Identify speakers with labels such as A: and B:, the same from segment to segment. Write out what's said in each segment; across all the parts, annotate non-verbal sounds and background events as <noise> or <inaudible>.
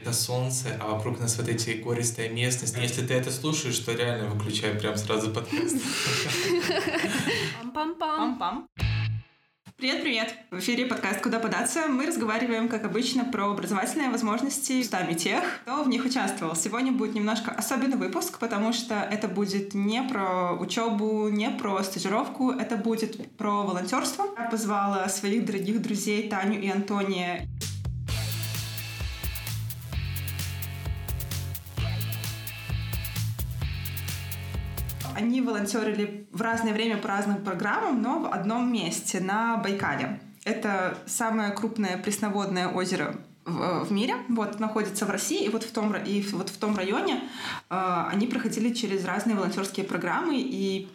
A: это солнце, а вокруг нас вот эти гористая местность. Если ты это слушаешь, то реально выключай прям сразу подкаст.
B: Пам-пам-пам. Пам-пам. Привет-привет! В эфире подкаст «Куда податься». Мы разговариваем, как обычно, про образовательные возможности устами тех, кто в них участвовал. Сегодня будет немножко особенный выпуск, потому что это будет не про учебу, не про стажировку, это будет про волонтерство. Я позвала своих дорогих друзей Таню и Антония. Они волонтерили в разное время по разным программам, но в одном месте, на Байкале. Это самое крупное пресноводное озеро в, в мире, вот находится в России, и вот в том и вот в том районе э, они проходили через разные волонтерские программы, и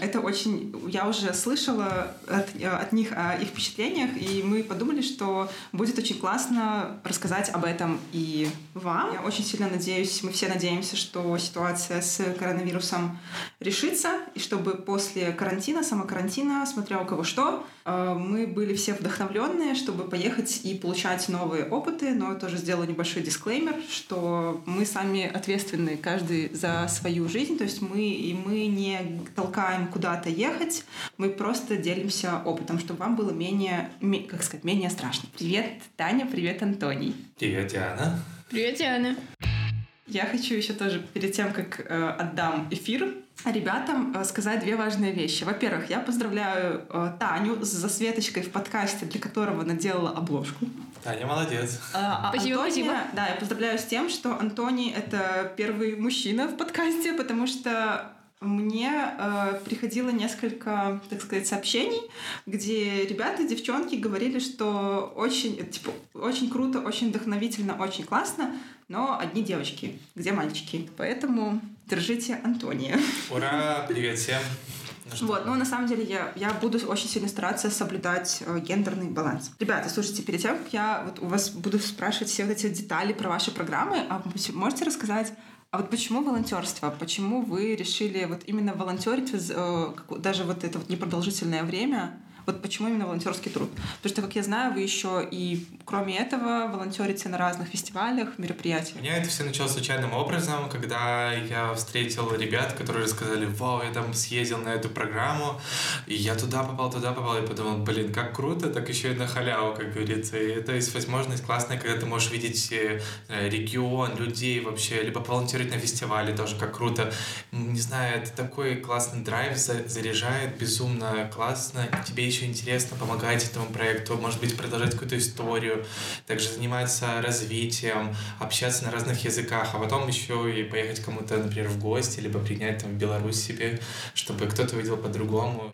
B: это очень... Я уже слышала от, от них о их впечатлениях, и мы подумали, что будет очень классно рассказать об этом и вам. Я очень сильно надеюсь, мы все надеемся, что ситуация с коронавирусом решится, и чтобы после карантина, самокарантина, смотря у кого что, э, мы были все вдохновленные, чтобы поехать и получать новые опыты, но тоже сделаю небольшой дисклеймер, что мы сами ответственны каждый за свою жизнь, то есть мы и мы не толкаем толкаем куда-то ехать, мы просто делимся опытом, чтобы вам было менее, как сказать, менее страшно. Привет, Таня, привет, Антоний.
A: Привет, Диана.
C: Привет, Диана.
B: Я хочу еще тоже перед тем, как э, отдам эфир, ребятам э, сказать две важные вещи. Во-первых, я поздравляю э, Таню с засветочкой в подкасте, для которого она делала обложку.
A: Таня молодец.
B: А, а спасибо, Антония, спасибо. Да, я поздравляю с тем, что Антоний — это первый мужчина в подкасте, потому что мне э, приходило несколько, так сказать, сообщений, где ребята, девчонки говорили, что очень, типа, очень круто, очень вдохновительно, очень классно, но одни девочки, где мальчики. Поэтому держите Антония.
A: Ура! Привет всем!
B: Ну, вот, ну на самом деле я, я буду очень сильно стараться соблюдать э, гендерный баланс. Ребята, слушайте, перед тем, как я вот у вас буду спрашивать все вот эти детали про ваши программы, а можете рассказать, а вот почему волонтерство? Почему вы решили вот именно волонтерить э, даже вот это вот непродолжительное время? Вот почему именно волонтерский труд? Потому что, как я знаю, вы еще и, кроме этого, волонтерите на разных фестивалях, мероприятиях.
A: У меня это все началось случайным образом, когда я встретил ребят, которые сказали, вау, я там съездил на эту программу, и я туда попал, туда попал, и подумал, блин, как круто, так еще и на халяву, как говорится. И это есть возможность классная, когда ты можешь видеть э, регион, людей вообще, либо волонтерить на фестивале тоже, как круто. Не знаю, это такой классный драйв, заряжает безумно классно, тебе еще интересно помогать этому проекту, может быть, продолжать какую-то историю, также заниматься развитием, общаться на разных языках, а потом еще и поехать кому-то, например, в гости, либо принять там в Беларусь себе, чтобы кто-то увидел по-другому.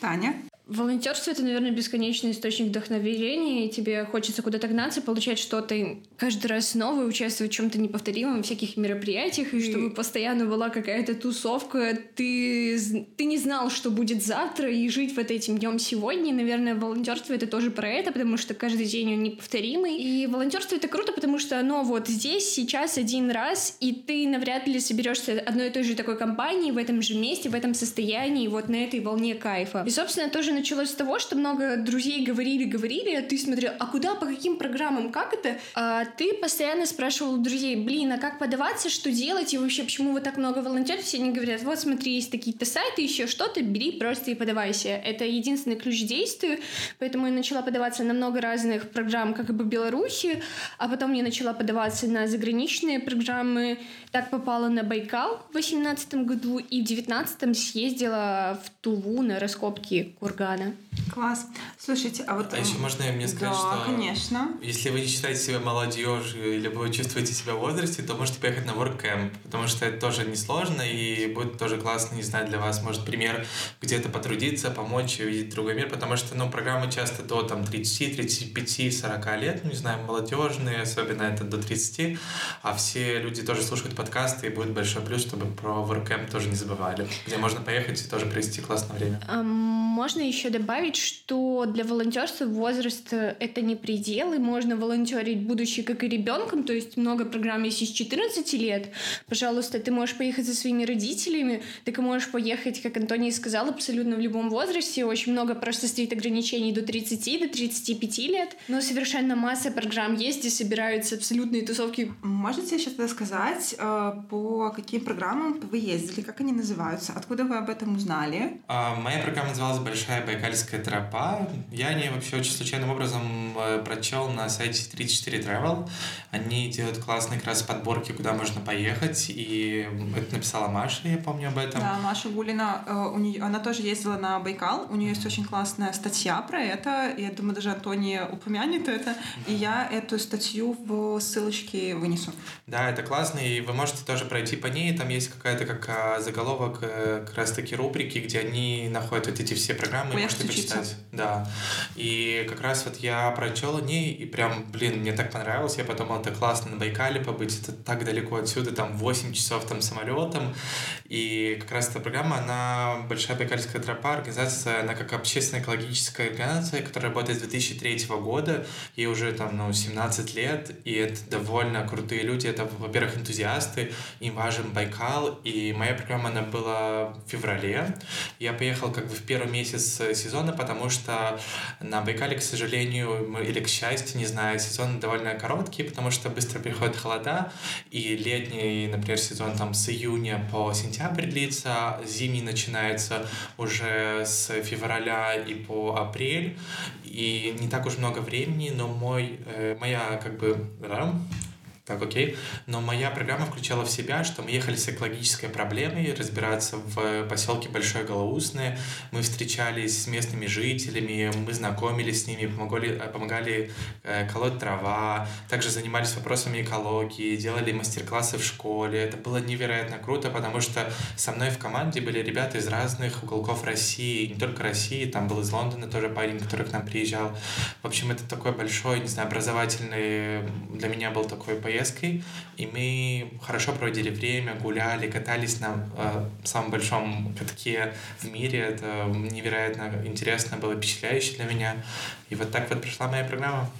B: Таня?
C: Волонтерство это, наверное, бесконечный источник вдохновения, и тебе хочется куда-то гнаться, получать что-то каждый раз новое, участвовать в чем-то неповторимом, в всяких мероприятиях, и чтобы постоянно была какая-то тусовка, ты, ты не знал, что будет завтра, и жить вот этим днем сегодня. И, наверное, волонтерство это тоже про это, потому что каждый день он неповторимый. И волонтерство это круто, потому что оно вот здесь, сейчас, один раз, и ты навряд ли соберешься одной и той же такой компании в этом же месте, в этом состоянии, вот на этой волне кайфа. И, собственно, тоже началось с того, что много друзей говорили, говорили, а ты смотрел, а куда, по каким программам, как это? А ты постоянно спрашивал у друзей, блин, а как подаваться, что делать, и вообще, почему вы так много волонтеров? Все они говорят, вот смотри, есть такие-то сайты, еще что-то, бери просто и подавайся. Это единственный ключ действию, поэтому я начала подаваться на много разных программ, как бы в Беларуси, а потом я начала подаваться на заграничные программы. Так попала на Байкал в 2018 году и в 2019 съездила в Туву на раскопки кургана Ладно.
B: Класс. Слушайте, а вот...
A: А еще можно мне сказать,
B: да,
A: что...
B: конечно.
A: Если вы не считаете себя молодежью, или вы чувствуете себя в возрасте, то можете поехать на WorkCamp, потому что это тоже несложно, и будет тоже классно, не знаю, для вас, может, пример где-то потрудиться, помочь, увидеть другой мир, потому что, ну, программы часто до, там, 30, 35, 40 лет, ну, не знаю, молодежные, особенно это до 30, а все люди тоже слушают подкасты, и будет большой плюс, чтобы про WorkCamp тоже не забывали, где можно поехать и тоже провести классное время.
C: А можно еще добавить, что для волонтерства возраст э, это не предел, и можно волонтерить, будучи как и ребенком, то есть много программ есть с 14 лет. Пожалуйста, ты можешь поехать со своими родителями, ты можешь поехать, как Антоний сказал, абсолютно в любом возрасте. Очень много просто стоит ограничений до 30, до 35 лет, но совершенно масса программ есть, где собираются абсолютные тусовки.
B: Можете сейчас сказать, э, по каким программам вы ездили, как они называются, откуда вы об этом узнали?
A: А, моя программа называлась «Большая Байкальская тропа». Я о ней вообще очень случайным образом э, прочел на сайте 34 Travel. Они делают классные как раз подборки, куда можно поехать, и это написала Маша, я помню об этом.
B: Да, Маша Гулина, э, у нее, она тоже ездила на Байкал, у нее есть очень классная статья про это, я думаю, даже Антония упомянет это, и я эту статью в ссылочке вынесу.
A: Да, это классно, и вы можете тоже пройти по ней, там есть какая-то как а, заголовок э, как раз-таки рубрики, где они находят вот эти все программы,
B: Ой,
A: можете почитать. Да. И как раз вот я прочел о ней, и прям, блин, мне так понравилось, я подумал, это классно на Байкале побыть, это так далеко отсюда, там 8 часов там самолетом, и как раз эта программа, она Большая Байкальская тропа, организация, она как общественная экологическая организация, которая работает с 2003 года, ей уже там, ну, 17 лет, и это довольно крутые люди, это, во-первых, энтузиасты, им важен Байкал, и моя программа, она была в феврале, я поехал как бы в первый месяц сезона, потому что на Байкале, к сожалению, или к счастью, не знаю, сезон довольно короткий, потому что быстро приходят холода, и летний, например, сезон там с июня по сентябрь длится, зимний начинается уже с февраля и по апрель, и не так уж много времени, но мой, э, моя как бы так, окей. Но моя программа включала в себя, что мы ехали с экологической проблемой разбираться в поселке Большое Голоусное. Мы встречались с местными жителями, мы знакомились с ними, помогали, помогали э, колоть трава, также занимались вопросами экологии, делали мастер-классы в школе. Это было невероятно круто, потому что со мной в команде были ребята из разных уголков России, не только России, там был из Лондона тоже парень, который к нам приезжал. В общем, это такой большой, не знаю, образовательный для меня был такой поездка поездкой, и мы хорошо проводили время, гуляли, катались на э, самом большом катке в мире. Это невероятно интересно было, впечатляюще для меня. И вот так вот прошла моя программа.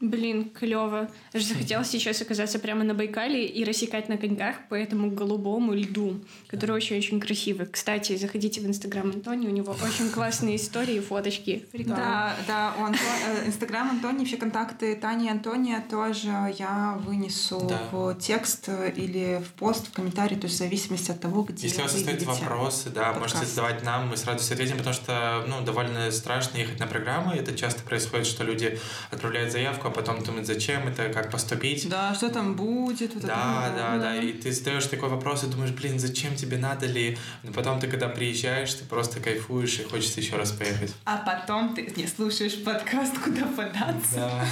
C: Блин, клево. Аж захотелось сейчас оказаться прямо на Байкале и рассекать на коньках по этому голубому льду, который очень-очень красивый. Кстати, заходите в Инстаграм Антони, у него очень классные истории, фоточки.
B: Да, да, у э, Инстаграм Антони, все контакты Тани и Антония тоже я вынесу да. в текст или в пост, в комментарий, то есть в зависимости от того, где
A: Если у вас остаются вопросы, да, подкаст. можете задавать нам, мы сразу все ответим, потому что, ну, довольно страшно ехать на программы, это часто происходит, что люди отправляют заявку, а потом думать, зачем это, как поступить.
B: Да, что там будет. Вот
A: да, это, да, да, да. И ты задаешь такой вопрос и думаешь, блин, зачем тебе надо ли? Но потом ты, когда приезжаешь, ты просто кайфуешь и хочется еще раз поехать.
B: А потом ты не слушаешь подкаст, куда податься. Да.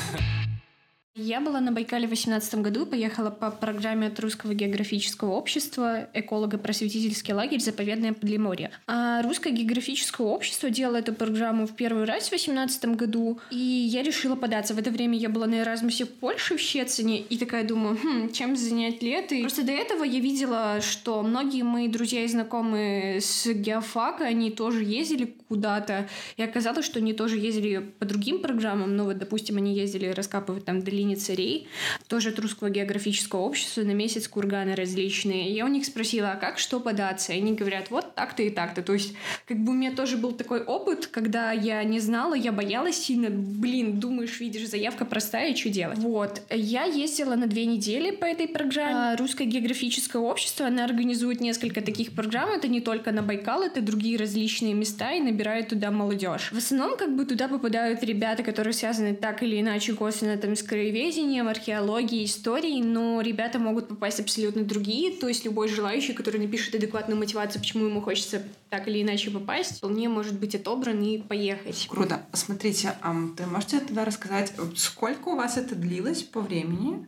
C: Я была на Байкале в 2018 году, поехала по программе от Русского географического общества «Эколого-просветительский лагерь. Заповедное Подлиморье». А Русское географическое общество делало эту программу в первый раз в 2018 году, и я решила податься. В это время я была на Эразмусе в Польше, в Щецине, и такая думаю, хм, чем занять лето? И просто до этого я видела, что многие мои друзья и знакомые с геофака, они тоже ездили куда-то, и оказалось, что они тоже ездили по другим программам, ну вот, допустим, они ездили раскапывать там долины богини царей, тоже от русского географического общества, на месяц курганы различные. Я у них спросила, а как что податься? И они говорят, вот так-то и так-то. То есть, как бы у меня тоже был такой опыт, когда я не знала, я боялась сильно. Блин, думаешь, видишь, заявка простая, что делать? Вот. Я ездила на две недели по этой программе. А русское географическое общество, она организует несколько таких программ. Это не только на Байкал, это другие различные места и набирает туда молодежь. В основном, как бы туда попадают ребята, которые связаны так или иначе косвенно там с краеведением, краеведением, археологией, историей, но ребята могут попасть абсолютно другие, то есть любой желающий, который напишет адекватную мотивацию, почему ему хочется так или иначе попасть, вполне может быть отобран и поехать.
B: Круто. Смотрите, а ты можете тогда рассказать, сколько у вас это длилось по времени?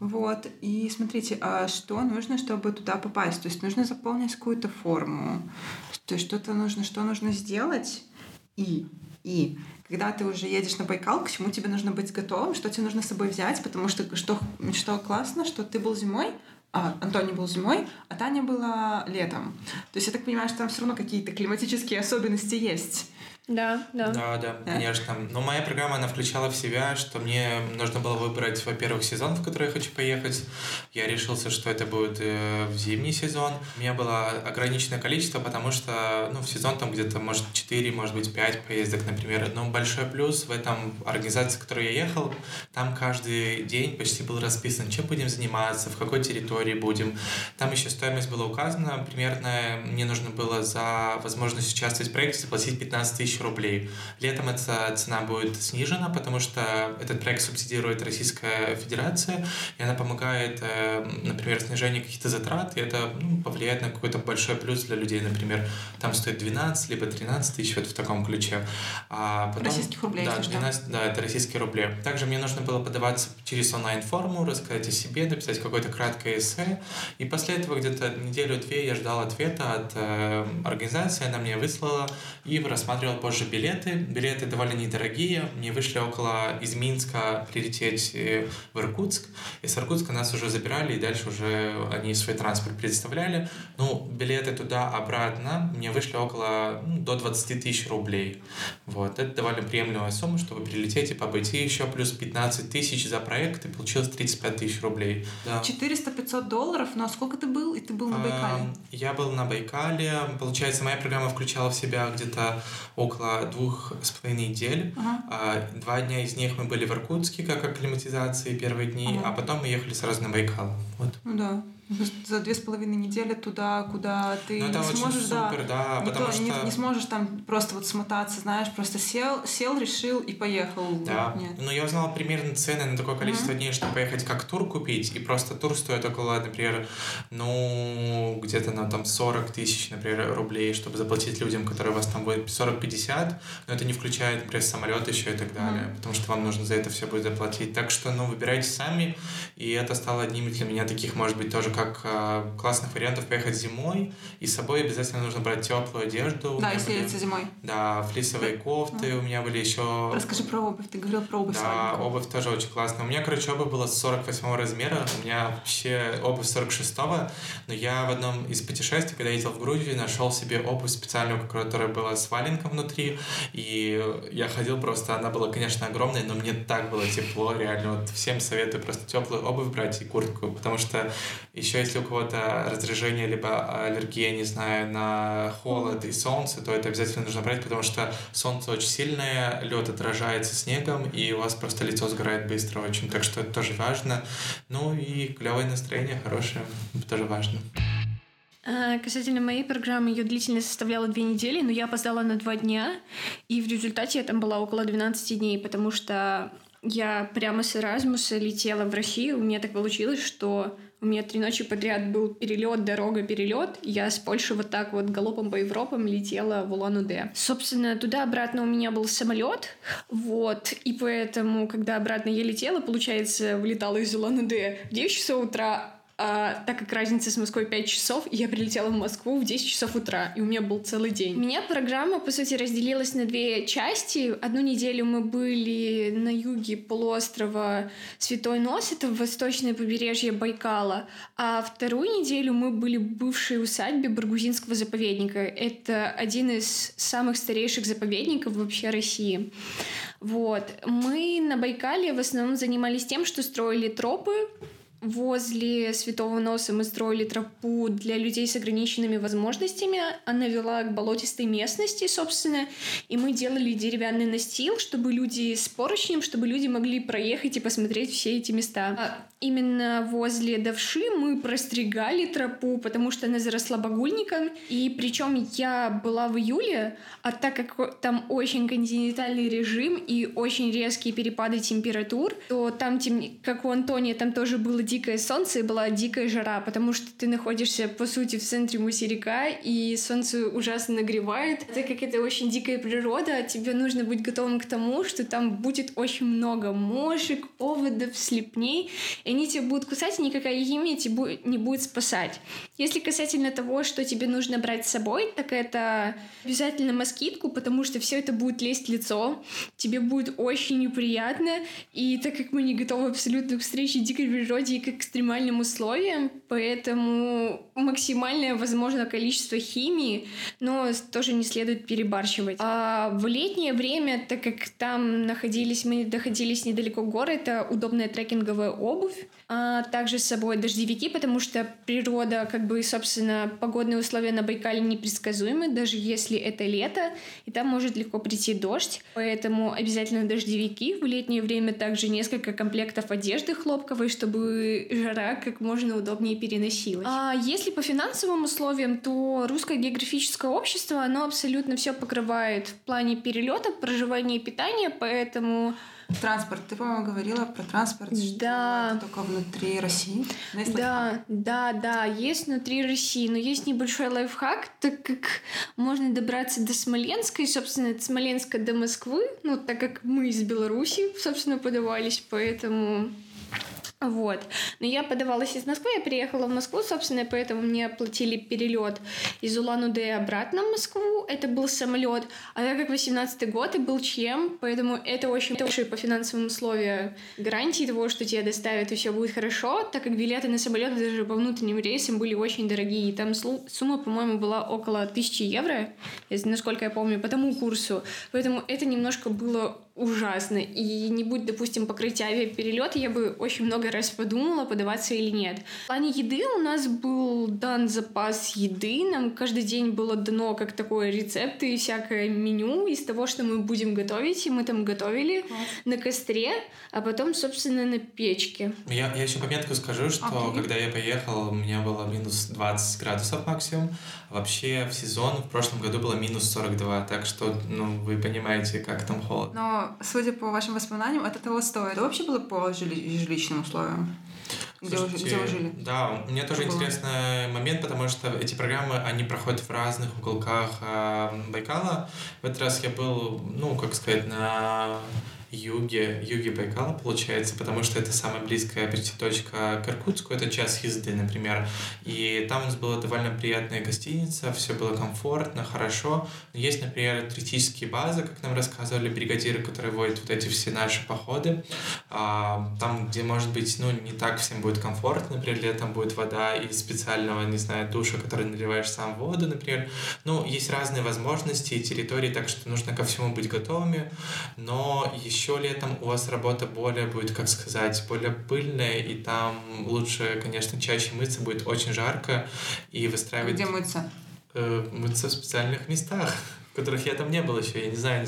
B: Вот, и смотрите, а что нужно, чтобы туда попасть? То есть нужно заполнить какую-то форму, то есть что-то нужно, что нужно сделать, и, и когда ты уже едешь на Байкал, к чему тебе нужно быть готовым, что тебе нужно с собой взять, потому что что, что классно, что ты был зимой, а, Антоний был зимой, а Таня была летом. То есть я так понимаю, что там все равно какие-то климатические особенности есть.
C: Да, да.
A: Да, да, конечно. Но моя программа, она включала в себя, что мне нужно было выбрать, во-первых, сезон, в который я хочу поехать. Я решился, что это будет э, в зимний сезон. У меня было ограниченное количество, потому что ну, в сезон там где-то, может, 4, может быть, 5 поездок, например. Но большой плюс в этом организации, в которой я ехал, там каждый день почти был расписан, чем будем заниматься, в какой территории будем. Там еще стоимость была указана примерно. Мне нужно было за возможность участвовать в проекте заплатить 15 тысяч рублей. Летом эта цена будет снижена, потому что этот проект субсидирует Российская Федерация, и она помогает, э, например, снижению каких-то затрат, и это ну, повлияет на какой-то большой плюс для людей, например, там стоит 12 либо 13 тысяч, вот в таком ключе. А потом,
B: Российских рублей,
A: Да,
B: если что.
A: 12, да, это российские рубли. Также мне нужно было подаваться через онлайн-форму, рассказать о себе, написать какое-то краткое эссе, и после этого где-то неделю-две я ждал ответа от э, организации, она мне выслала и рассматривал позже билеты. Билеты довольно недорогие, мне вышли около из Минска прилететь э, в Иркутск, из Иркутска нас уже забирали, и дальше уже они свой транспорт предоставляли. Ну, билеты туда-обратно мне вышли около ну, до 20 тысяч рублей. Вот, это довольно приемлемая сумма, чтобы прилететь и побыть. И еще плюс 15 тысяч за проект, и получилось 35 тысяч рублей. Да.
B: 400-500 долларов, но сколько ты был? И ты был на Байкале?
A: А, Я был на Байкале. Получается, моя программа включала в себя где-то около двух с половиной недель.
B: Ага.
A: А, Два дня из них мы были в Иркутске, как акклиматизации первые дни,
B: Ага.
A: а потом мы ехали сразу на Байкал. Вот.
B: Ну да. За две с половиной недели туда, куда ты
A: Ну, это
B: не
A: очень
B: сможешь, да,
A: супер, да,
B: не,
A: потому
B: то-
A: что...
B: не, не сможешь там просто вот смотаться, знаешь, просто сел, сел, решил и поехал.
A: Да.
B: Нет.
A: Ну, я узнал примерно цены на такое количество дней, чтобы поехать как тур купить, и просто тур стоит около, например, ну, где-то на там 40 тысяч, например, рублей, чтобы заплатить людям, которые у вас там будет 40-50, но это не включает, например, самолет еще и так далее,
B: Мгм.
A: потому что вам нужно за это все будет заплатить. Так что, ну, выбирайте сами, и это стало одним для меня таких, может быть, тоже как а, классных вариантов поехать зимой, и с собой обязательно нужно брать теплую одежду.
B: Да, если
A: были-
B: зимой.
A: Да, флисовые кофты, у меня были еще...
B: Расскажи про обувь. Ты говорил про обувь
A: Да,
B: свадебную.
A: обувь тоже очень классная. У меня, короче, обувь была 48 размера, у меня вообще обувь 46 но я в одном из путешествий, когда ездил в Грузию, нашел себе обувь специальную, которая была с валенком внутри, и я ходил просто, она была, конечно, огромная, но мне так было тепло, реально, вот всем советую просто теплую обувь брать и куртку, потому что еще если у кого-то раздражение, либо аллергия, не знаю, на холод и солнце, то это обязательно нужно брать, потому что солнце очень сильное, лед отражается снегом, и у вас просто лицо сгорает быстро очень, так что это тоже важно. Ну и клевое настроение хорошее, тоже важно.
C: А, Касательно моей программы, ее длительность составляла две недели, но я опоздала на два дня, и в результате я там была около 12 дней, потому что я прямо с Эразмуса летела в Россию. У меня так получилось, что у меня три ночи подряд был перелет, дорога, перелет. Я с Польши вот так вот галопом по Европам летела в Улан-Удэ. Собственно, туда-обратно у меня был самолет, вот, и поэтому, когда обратно я летела, получается, вылетала из Улан-Удэ в 9 часов утра, а, так как разница с Москвой 5 часов, я прилетела в Москву в 10 часов утра, и у меня был целый день. У меня программа, по сути, разделилась на две части. Одну неделю мы были на юге полуострова Святой Нос, это восточное побережье Байкала, а вторую неделю мы были в бывшей усадьбе Баргузинского заповедника. Это один из самых старейших заповедников вообще России. Вот. Мы на Байкале в основном занимались тем, что строили тропы, Возле Святого Носа мы строили тропу для людей с ограниченными возможностями. Она вела к болотистой местности, собственно, и мы делали деревянный настил, чтобы люди с поручнем, чтобы люди могли проехать и посмотреть все эти места. Именно возле Давши мы простригали тропу, потому что она заросла багульником. И причем я была в июле, а так как там очень континентальный режим и очень резкие перепады температур, то там, тем- как у Антония, там тоже было дикое солнце и была дикая жара, потому что ты находишься, по сути, в центре материка, и солнце ужасно нагревает. Так как это очень дикая природа, тебе нужно быть готовым к тому, что там будет очень много мошек, оводов, слепней. И они тебя будут кусать, и никакая химия тебя не будет спасать. Если касательно того, что тебе нужно брать с собой, так это обязательно москитку, потому что все это будет лезть в лицо, тебе будет очень неприятно, и так как мы не готовы абсолютно к встрече дикой природе и к экстремальным условиям, поэтому максимальное возможное количество химии, но тоже не следует перебарщивать. А в летнее время, так как там находились, мы находились недалеко горы, это удобная трекинговая обувь, а также с собой дождевики, потому что природа, как бы, собственно, погодные условия на Байкале непредсказуемы, даже если это лето, и там может легко прийти дождь, поэтому обязательно дождевики. В летнее время также несколько комплектов одежды хлопковой, чтобы жара как можно удобнее переносилась. А если по финансовым условиям, то русское географическое общество, оно абсолютно все покрывает в плане перелета, проживания и питания, поэтому
B: Транспорт. Ты, по-моему, говорила про транспорт.
C: Да.
B: Что только внутри России.
C: Да, да, да, есть внутри России, но есть небольшой лайфхак, так как можно добраться до Смоленска, и, собственно, от Смоленска до Москвы, ну, так как мы из Беларуси, собственно, подавались, поэтому вот. Но я подавалась из Москвы, я приехала в Москву, собственно, поэтому мне оплатили перелет из Улан-Удэ обратно в Москву. Это был самолет. А так как 18 год и был ЧМ, поэтому это очень хорошие по финансовым условиям гарантии того, что тебя доставят и все будет хорошо, так как билеты на самолет даже по внутренним рейсам были очень дорогие. И там сумма, по-моему, была около 1000 евро, насколько я помню, по тому курсу. Поэтому это немножко было ужасно. И не будь, допустим, покрытия авиаперелета, я бы очень много раз подумала, подаваться или нет. В плане еды у нас был дан запас еды. Нам каждый день было дано как такое рецепты и всякое меню из того, что мы будем готовить. И мы там готовили Класс. на костре, а потом, собственно, на печке.
A: Я, я еще пометку скажу, что okay. когда я поехал, у меня было минус 20 градусов максимум. Вообще в сезон в прошлом году было минус 42, так что, ну, вы понимаете, как там холодно.
B: Но, судя по вашим воспоминаниям, это того стоит. Это вообще было по жили- жилищным условиям? Где, Слушайте, где вы жили?
A: Да, мне тоже Что интересный было? момент, потому что эти программы, они проходят в разных уголках э, Байкала. В этот раз я был, ну, как сказать, на юге, юге Байкала, получается, потому что это самая близкая прийти точка к Иркутску, это час езды, например. И там у нас была довольно приятная гостиница, все было комфортно, хорошо. Есть, например, туристические базы, как нам рассказывали бригадиры, которые водят вот эти все наши походы. А, там, где, может быть, ну, не так всем будет комфортно, например, летом будет вода из специального, не знаю, душа, который наливаешь сам воду, например. Ну, есть разные возможности и территории, так что нужно ко всему быть готовыми. Но еще еще летом у вас работа более будет, как сказать, более пыльная, и там лучше, конечно, чаще мыться, будет очень жарко, и выстраивать...
B: Где мыться?
A: Э, мыться в специальных местах которых я там не был еще, я не знаю,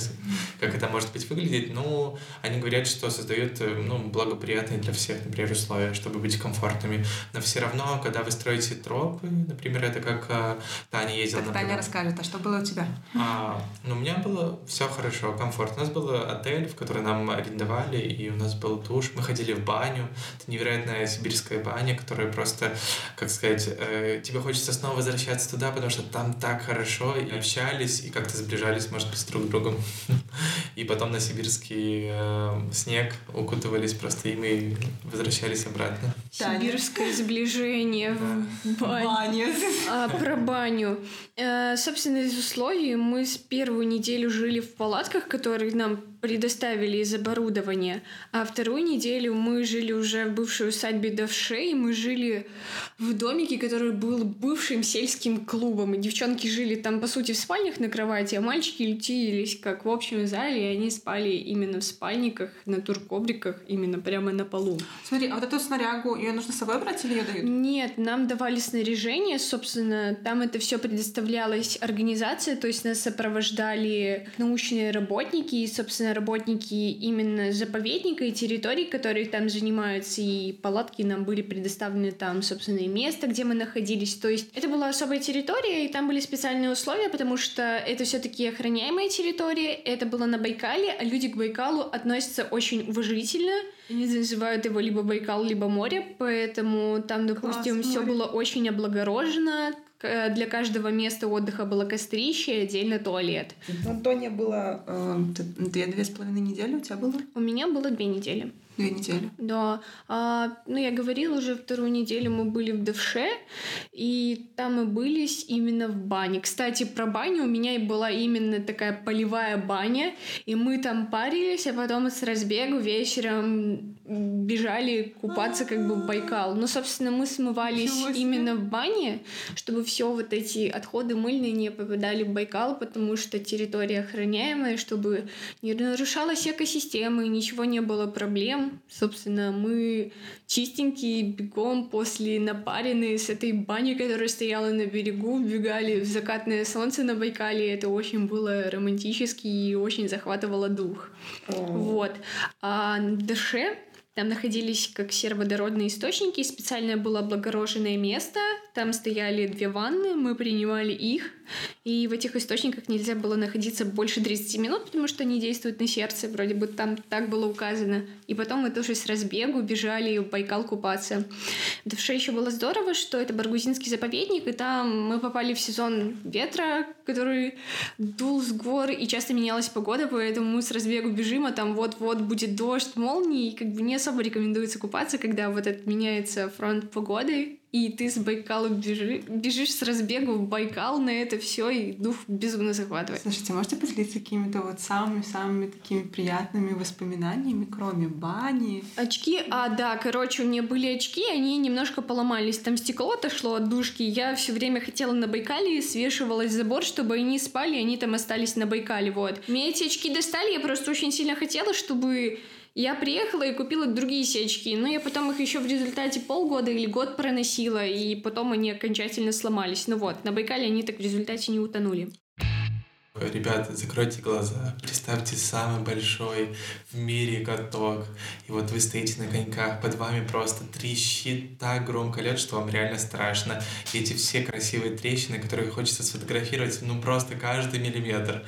A: как это может быть выглядеть, но они говорят, что создают э, ну, благоприятные для всех, например, условия, чтобы быть комфортными. Но все равно, когда вы строите тропы, например, это как а, Таня ездила...
B: Так Таня расскажет, а что было у тебя?
A: А, ну, у меня было все хорошо, комфортно. У нас был отель, в который нам арендовали, и у нас был душ. Мы ходили в баню. Это невероятная сибирская баня, которая просто, как сказать, э, тебе хочется снова возвращаться туда, потому что там так хорошо, и общались, и как-то как-то сближались, может быть, с друг другом. <laughs> И потом на сибирский э, снег укутывались просто и возвращались обратно.
C: Сибирское сближение в бане. А, про баню. Э, собственно, из условий мы с первую неделю жили в палатках, которые нам предоставили из оборудования, а вторую неделю мы жили уже в бывшей усадьбе Давшей, мы жили в домике, который был бывшим сельским клубом, и девчонки жили там, по сути, в спальнях на кровати, а мальчики летились как в общем зале, и они спали именно в спальниках, на туркобриках, именно прямо на полу.
B: Смотри, а вот эту снарягу, ее нужно с собой брать или ее дают?
C: Нет, нам давали снаряжение, собственно, там это все предоставлялась организация, то есть нас сопровождали научные работники, и, собственно, работники именно заповедника и территорий, которые там занимаются, и палатки нам были предоставлены там, собственно, и место, где мы находились. То есть это была особая территория, и там были специальные условия, потому что это все-таки охраняемая территория, это было на Байкале, а люди к Байкалу относятся очень уважительно. Они называют его либо Байкал, либо море, поэтому там, допустим, все было очень облагорожено, для каждого места отдыха было кострище и отдельно туалет.
B: В Антоне было э, две, две с половиной недели у тебя было?
C: У меня было две недели.
B: Две недели.
C: Да. А, ну, я говорила уже, вторую неделю мы были в Девше, и там мы были именно в бане. Кстати, про баню у меня и была именно такая полевая баня, и мы там парились, а потом с разбегу вечером бежали купаться как бы в Байкал. Ну, собственно, мы смывались именно в бане, чтобы все вот эти отходы мыльные не попадали в Байкал, потому что территория охраняемая, чтобы не нарушалась экосистема, и ничего не было проблем. Собственно, мы чистенькие, бегом после напаренные с этой бани, которая стояла на берегу, бегали в закатное солнце на Байкале. Это очень было романтически и очень захватывало дух. Вот. А на Даше там находились как сероводородные источники, специальное было облагороженное место, там стояли две ванны, мы принимали их, и в этих источниках нельзя было находиться больше 30 минут, потому что они действуют на сердце, вроде бы там так было указано. И потом мы тоже с разбегу бежали в Байкал купаться. В Давше еще было здорово, что это Баргузинский заповедник, и там мы попали в сезон ветра, который дул с гор, и часто менялась погода, поэтому мы с разбегу бежим, а там вот-вот будет дождь, молнии, и как бы не особо рекомендуется купаться, когда вот этот меняется фронт погоды, и ты с Байкала бежи, бежишь с разбегу в Байкал на это все, и дух безумно захватывает.
B: Слушайте, можете поделиться какими-то вот самыми-самыми такими приятными воспоминаниями, кроме бани?
C: Очки, а, да, короче, у меня были очки, они немножко поломались. Там стекло отошло от дужки, я все время хотела на Байкале, свешивалась забор, чтобы они спали, они там остались на Байкале, вот. Мне эти очки достали, я просто очень сильно хотела, чтобы я приехала и купила другие сечки, но я потом их еще в результате полгода или год проносила, и потом они окончательно сломались. Ну вот, на Байкале они так в результате не утонули.
A: Ребята, закройте глаза, представьте самый большой в мире каток, и вот вы стоите на коньках, под вами просто трещит так громко лед, что вам реально страшно. И эти все красивые трещины, которые хочется сфотографировать, ну просто каждый миллиметр.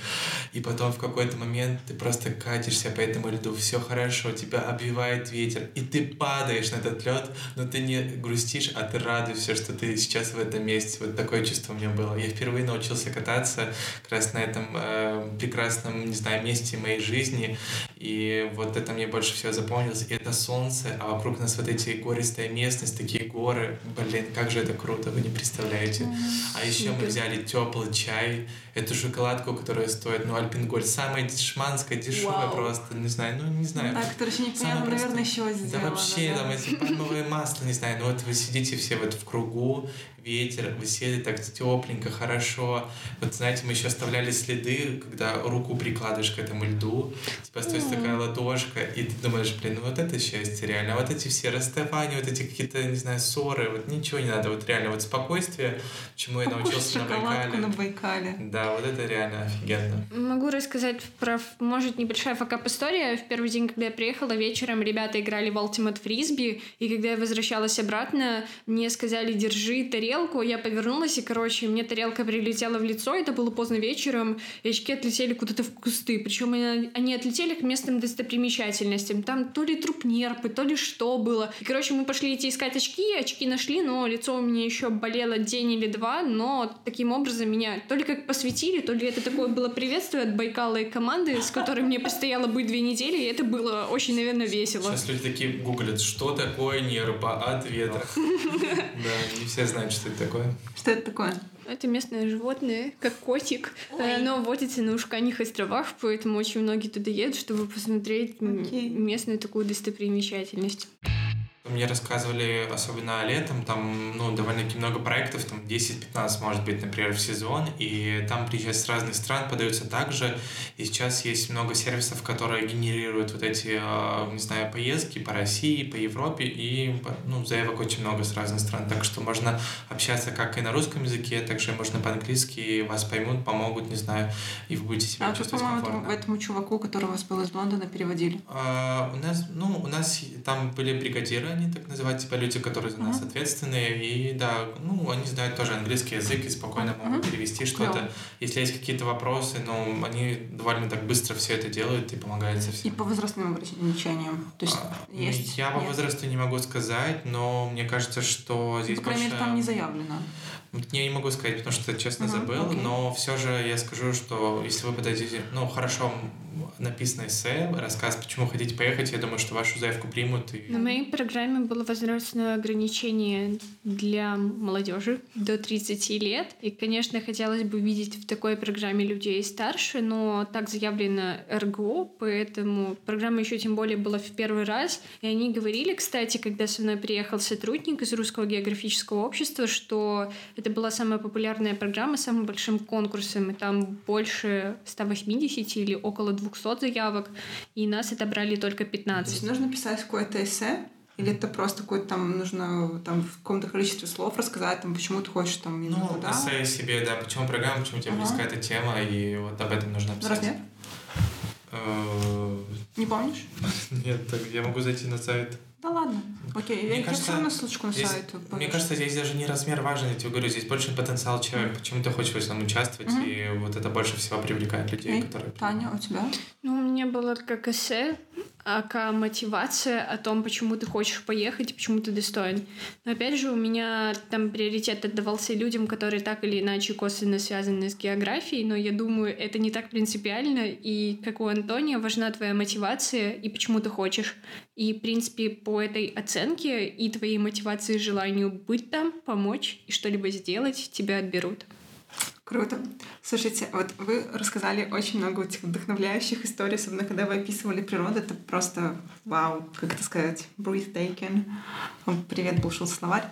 A: И потом в какой-то момент ты просто катишься по этому льду, все хорошо, тебя обвивает ветер, и ты падаешь на этот лед, но ты не грустишь, а ты радуешься, что ты сейчас в этом месте. Вот такое чувство у меня было. Я впервые научился кататься как раз на этом э, прекрасном, не знаю, месте моей жизни. И вот это мне больше всего запомнилось. И это солнце, а вокруг нас вот эти гористая местность, такие горы. Блин, как же это круто, вы не представляете. А еще мы взяли теплый чай, эту шоколадку, которая стоит, ну, Альпингольд, самая дешманская, дешевая
B: Вау.
A: просто, не знаю, ну, не знаю.
B: Которая еще непонятно,
A: Самое
B: наверное, еще сделала.
A: Да вообще,
B: да.
A: там эти пальмовые масла, не знаю, ну вот вы сидите все вот в кругу, ветер, вы сели так тепленько, хорошо. Вот знаете, мы еще оставляли следы, когда руку прикладываешь к этому льду, типа остается такая ладошка, и ты думаешь, блин, ну вот это счастье реально. А вот эти все расставания, вот эти какие-то, не знаю, ссоры, вот ничего не надо, вот реально вот спокойствие, чему я
B: Покушать
A: научился на Байкале.
B: на Байкале.
A: Да, вот это реально офигенно.
C: Могу рассказать про, может, небольшая факап-история. В первый день, когда я приехала, вечером ребята играли в Ultimate Frisbee, и когда я возвращалась обратно, мне сказали, держи тарелку, я повернулась, и, короче, мне тарелка прилетела в лицо, это было поздно вечером, и очки отлетели куда-то в кусты, причем они, они отлетели к местным достопримечательностям. Там то ли труп нерпы, то ли что было. И, короче, мы пошли идти искать очки, очки нашли, но лицо у меня еще болело день или два, но таким образом меня то ли как посвятили, то ли это такое было приветствие от Байкала и команды, с которой мне предстояло быть две недели, и это было очень, наверное, весело.
A: Сейчас люди такие гуглят, что такое нерпа от ветра. Да, не все знают, что это такое.
B: Что это такое?
C: Это местное животное, как котик. Э, Оно водится на Ушканьих островах, поэтому очень многие туда едут, чтобы посмотреть
B: Окей.
C: местную такую достопримечательность.
A: Мне рассказывали, особенно летом, там, ну, довольно-таки много проектов, там 10-15, может быть, например, в сезон, и там приезжают с разных стран, подаются также, и сейчас есть много сервисов, которые генерируют вот эти, э, не знаю, поездки по России, по Европе, и, ну, заявок очень много с разных стран, так что можно общаться как и на русском языке, также можно по-английски, и вас поймут, помогут, не знаю, и вы будете себя
B: А
A: чувствовать
B: по-моему,
A: комфортно.
B: этому, чуваку, который вас был из Лондона, переводили.
A: А, у нас, ну, у нас там были бригадиры, они так называют, типа люди, которые за нас
B: Мгм.
A: ответственные, и да, ну, они знают тоже английский язык и спокойно могут
B: Мгм.
A: перевести что-то.
B: Клёво.
A: Если есть какие-то вопросы, ну, они довольно так быстро все это делают и помогают со
B: И
A: всем.
B: по возрастным ограничениям. То есть
A: А, ну,
B: есть...
A: Я по
B: нет?
A: возрасту не могу сказать, но мне кажется, что здесь
B: По крайней мере,
A: больше-
B: там не заявлено.
A: Вот Я не могу сказать, потому что, честно,
B: Мгм,
A: забыл,
B: окей.
A: но все же я скажу, что если вы подойдете, ну, хорошо, написано эссе, рассказ, почему хотите поехать. Я думаю, что вашу заявку примут. И...
C: На моей программе было возрастное ограничение для молодежи до 30 лет. И, конечно, хотелось бы видеть в такой программе людей старше, но так заявлено РГО, поэтому программа еще тем более была в первый раз. И они говорили, кстати, когда со мной приехал сотрудник из Русского географического общества, что это была самая популярная программа с самым большим конкурсом, и там больше 180 или около 200 заявок, и нас отобрали только 15. То
B: есть нужно писать какое-то эссе, или это просто какое-то там нужно там в каком-то количестве слов рассказать, там, почему ты хочешь там
A: именно ну, туда? эссе себе, да, почему программа, почему тебе ага. близка эта тема, и вот об этом нужно писать.
B: Размер? Э, Не помнишь? <laughs>
A: Нет, я могу зайти на сайт
B: да ладно. Окей, мне я кажется, все равно ссылочку на
A: здесь,
B: сайт.
A: Мне кажется, здесь даже не размер важен, я тебе говорю, здесь больше потенциал человека, почему ты хочешь в этом участвовать, mm-hmm. и вот это больше всего привлекает людей,
B: okay. которые... Таня, у тебя?
C: Ну, у меня было как эссе, ака мотивация о том, почему ты хочешь поехать, почему ты достоин. Но опять же, у меня там приоритет отдавался людям, которые так или иначе косвенно связаны с географией, но я думаю, это не так принципиально, и как у Антония, важна твоя мотивация и почему ты хочешь. И, в принципе, по этой оценке и твоей мотивации желанию быть там, помочь и что-либо сделать, тебя отберут.
B: Круто. Слушайте, вот вы рассказали очень много этих вдохновляющих историй, особенно когда вы описывали природу. Это просто вау, как это сказать, breathtaking. Привет, был словарь.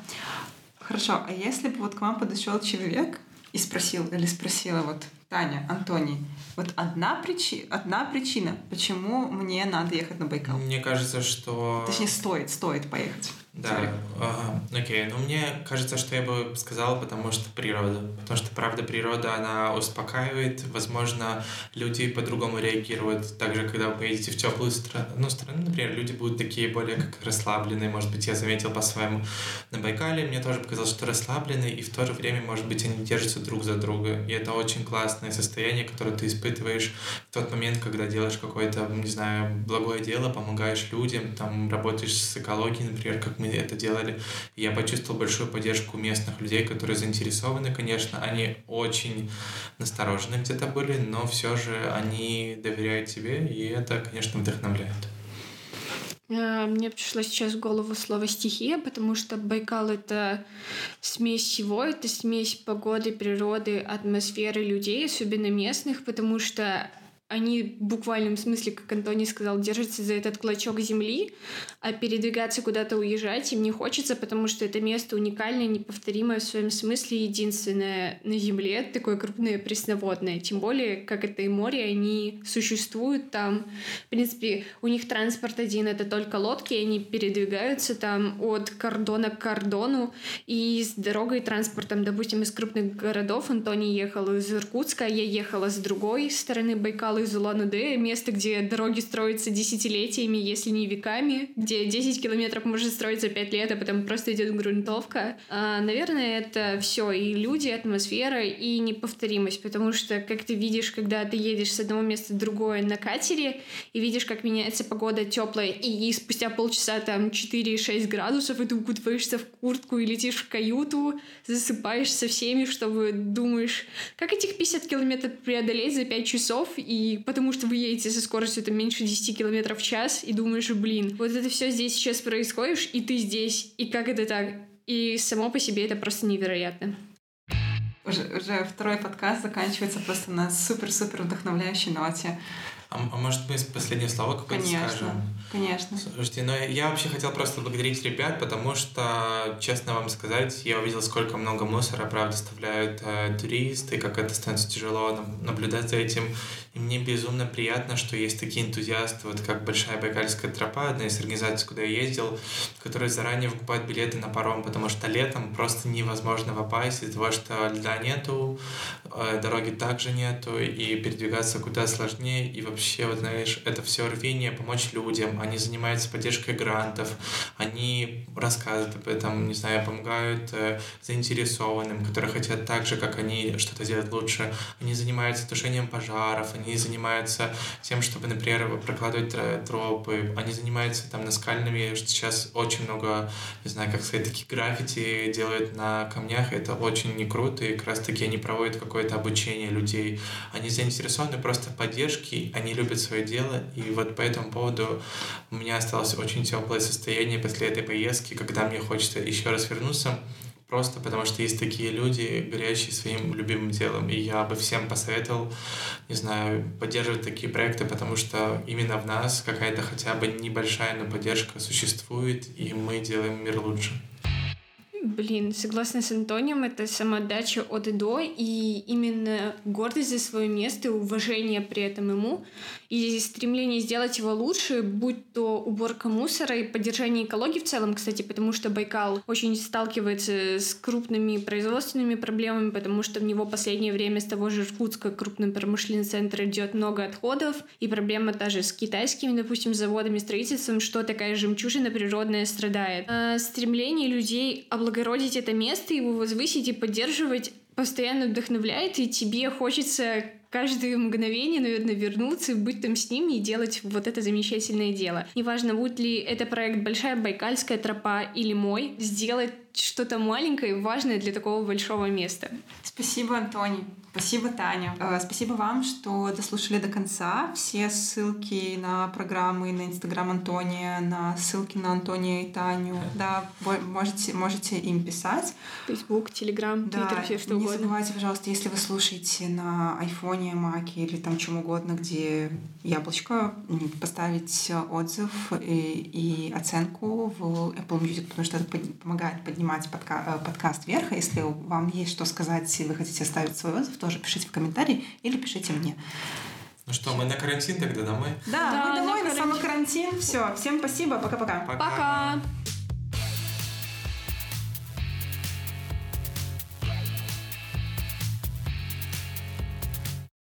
B: Хорошо, а если бы вот к вам подошел человек и спросил, или спросила вот Таня, Антоний, вот одна, причи... одна причина, почему мне надо ехать на Байкал?
A: Мне кажется, что...
B: Точнее, стоит, стоит поехать.
A: Да, ага, окей. Ну, мне кажется, что я бы сказал, потому что природа. Потому что, правда, природа, она успокаивает. Возможно, люди по-другому реагируют. Также, когда вы поедете в теплую страну, ну, страну, например, люди будут такие более как расслабленные. Может быть, я заметил по-своему на Байкале. Мне тоже показалось, что расслабленные, и в то же время, может быть, они держатся друг за друга. И это очень классное состояние, которое ты испытываешь в тот момент, когда делаешь какое-то, не знаю, благое дело, помогаешь людям, там, работаешь с экологией, например, как мы это делали. я почувствовал большую поддержку местных людей, которые заинтересованы, конечно. Они очень насторожены где-то были, но все же они доверяют тебе, и это, конечно, вдохновляет.
C: Э, мне пришло сейчас в голову слово «стихия», потому что Байкал — это смесь всего, это смесь погоды, природы, атмосферы людей, особенно местных, потому что они в буквальном смысле, как Антоний сказал, держатся за этот клочок земли, а передвигаться куда-то уезжать им не хочется, потому что это место уникальное, неповторимое в своем смысле, единственное на земле, такое крупное пресноводное. Тем более, как это и море, они существуют там. В принципе, у них транспорт один — это только лодки, они передвигаются там от кордона к кордону, и с дорогой и транспортом, допустим, из крупных городов Антоний ехал из Иркутска, я ехала с другой стороны Байкала, из Улан-Удэ, место, где дороги строятся десятилетиями, если не веками, где 10 километров может строиться 5 лет, а потом просто идет грунтовка. А, наверное, это все и люди, атмосфера, и неповторимость, потому что, как ты видишь, когда ты едешь с одного места в другое на катере, и видишь, как меняется погода теплая, и, и спустя полчаса там 4-6 градусов, и ты укутываешься в куртку и летишь в каюту, засыпаешь со всеми, чтобы думаешь, как этих 50 километров преодолеть за 5 часов, и потому что вы едете со скоростью там меньше 10 километров в час и думаешь, блин, вот это все здесь сейчас происходит, и ты здесь, и как это так? И само по себе это просто невероятно.
B: Уже, уже второй подкаст заканчивается просто на супер-супер вдохновляющей ноте.
A: А, а может мы последнее слово какое-то
B: конечно,
A: скажем?
B: Конечно.
A: Слушайте, ну я вообще хотел просто благодарить ребят, потому что, честно вам сказать, я увидел, сколько много мусора, правда, оставляют э, туристы, как это становится тяжело наблюдать за этим. И мне безумно приятно, что есть такие энтузиасты, вот как Большая Байкальская тропа, одна из организаций, куда я ездил, которые заранее выкупают билеты на паром, потому что летом просто невозможно попасть из-за того, что льда нету, э, дороги также нету, и передвигаться куда сложнее, и вообще, вот знаешь, это все рвение помочь людям, они занимаются поддержкой грантов, они рассказывают об этом, не знаю, помогают э, заинтересованным, которые хотят так же, как они, что-то сделать лучше, они занимаются тушением пожаров, они занимаются тем, чтобы, например, прокладывать тропы, они занимаются там наскальными, сейчас очень много, не знаю, как сказать, такие граффити делают на камнях, это очень не круто, и как раз таки они проводят какое-то обучение людей, они заинтересованы просто поддержке, они они любят свое дело, и вот по этому поводу у меня осталось очень теплое состояние после этой поездки, когда мне хочется еще раз вернуться, просто потому что есть такие люди, горящие своим любимым делом, и я бы всем посоветовал, не знаю, поддерживать такие проекты, потому что именно в нас какая-то хотя бы небольшая, но поддержка существует, и мы делаем мир лучше.
C: Блин, согласна с Антонием, это самоотдача от и до, и именно гордость за свое место и уважение при этом ему, и стремление сделать его лучше, будь то уборка мусора и поддержание экологии в целом, кстати, потому что Байкал очень сталкивается с крупными производственными проблемами, потому что в него последнее время с того же Иркутска, крупный промышленный центр, идет много отходов, и проблема даже с китайскими, допустим, заводами, строительством, что такая жемчужина природная страдает. А стремление людей облагородить облагородить это место, его возвысить и поддерживать постоянно вдохновляет, и тебе хочется каждое мгновение, наверное, вернуться, быть там с ними и делать вот это замечательное дело. Неважно, будет ли это проект «Большая Байкальская тропа» или мой, сделать что-то маленькое и важное для такого большого места.
B: Спасибо, Антоний. Спасибо, Таня. Э, спасибо вам, что дослушали до конца. Все ссылки на программы, на Инстаграм Антония, на ссылки на Антония и Таню, да, можете, можете им писать.
C: Фейсбук, Телеграм, Твиттер, все что
B: не
C: угодно.
B: Не забывайте, пожалуйста, если вы слушаете на айфоне, маке или там чем угодно, где яблочко, поставить отзыв и, и оценку в Apple Music, потому что это помогает поднимать подка э, подкаст вверх. Если вам есть что сказать, и вы хотите оставить свой отзыв, тоже пишите в комментарии или пишите мне.
A: Ну что, мы на карантин тогда домой?
B: Да, да мы домой на, на самый карантин. Все, всем спасибо, пока-пока.
C: Пока. Пока.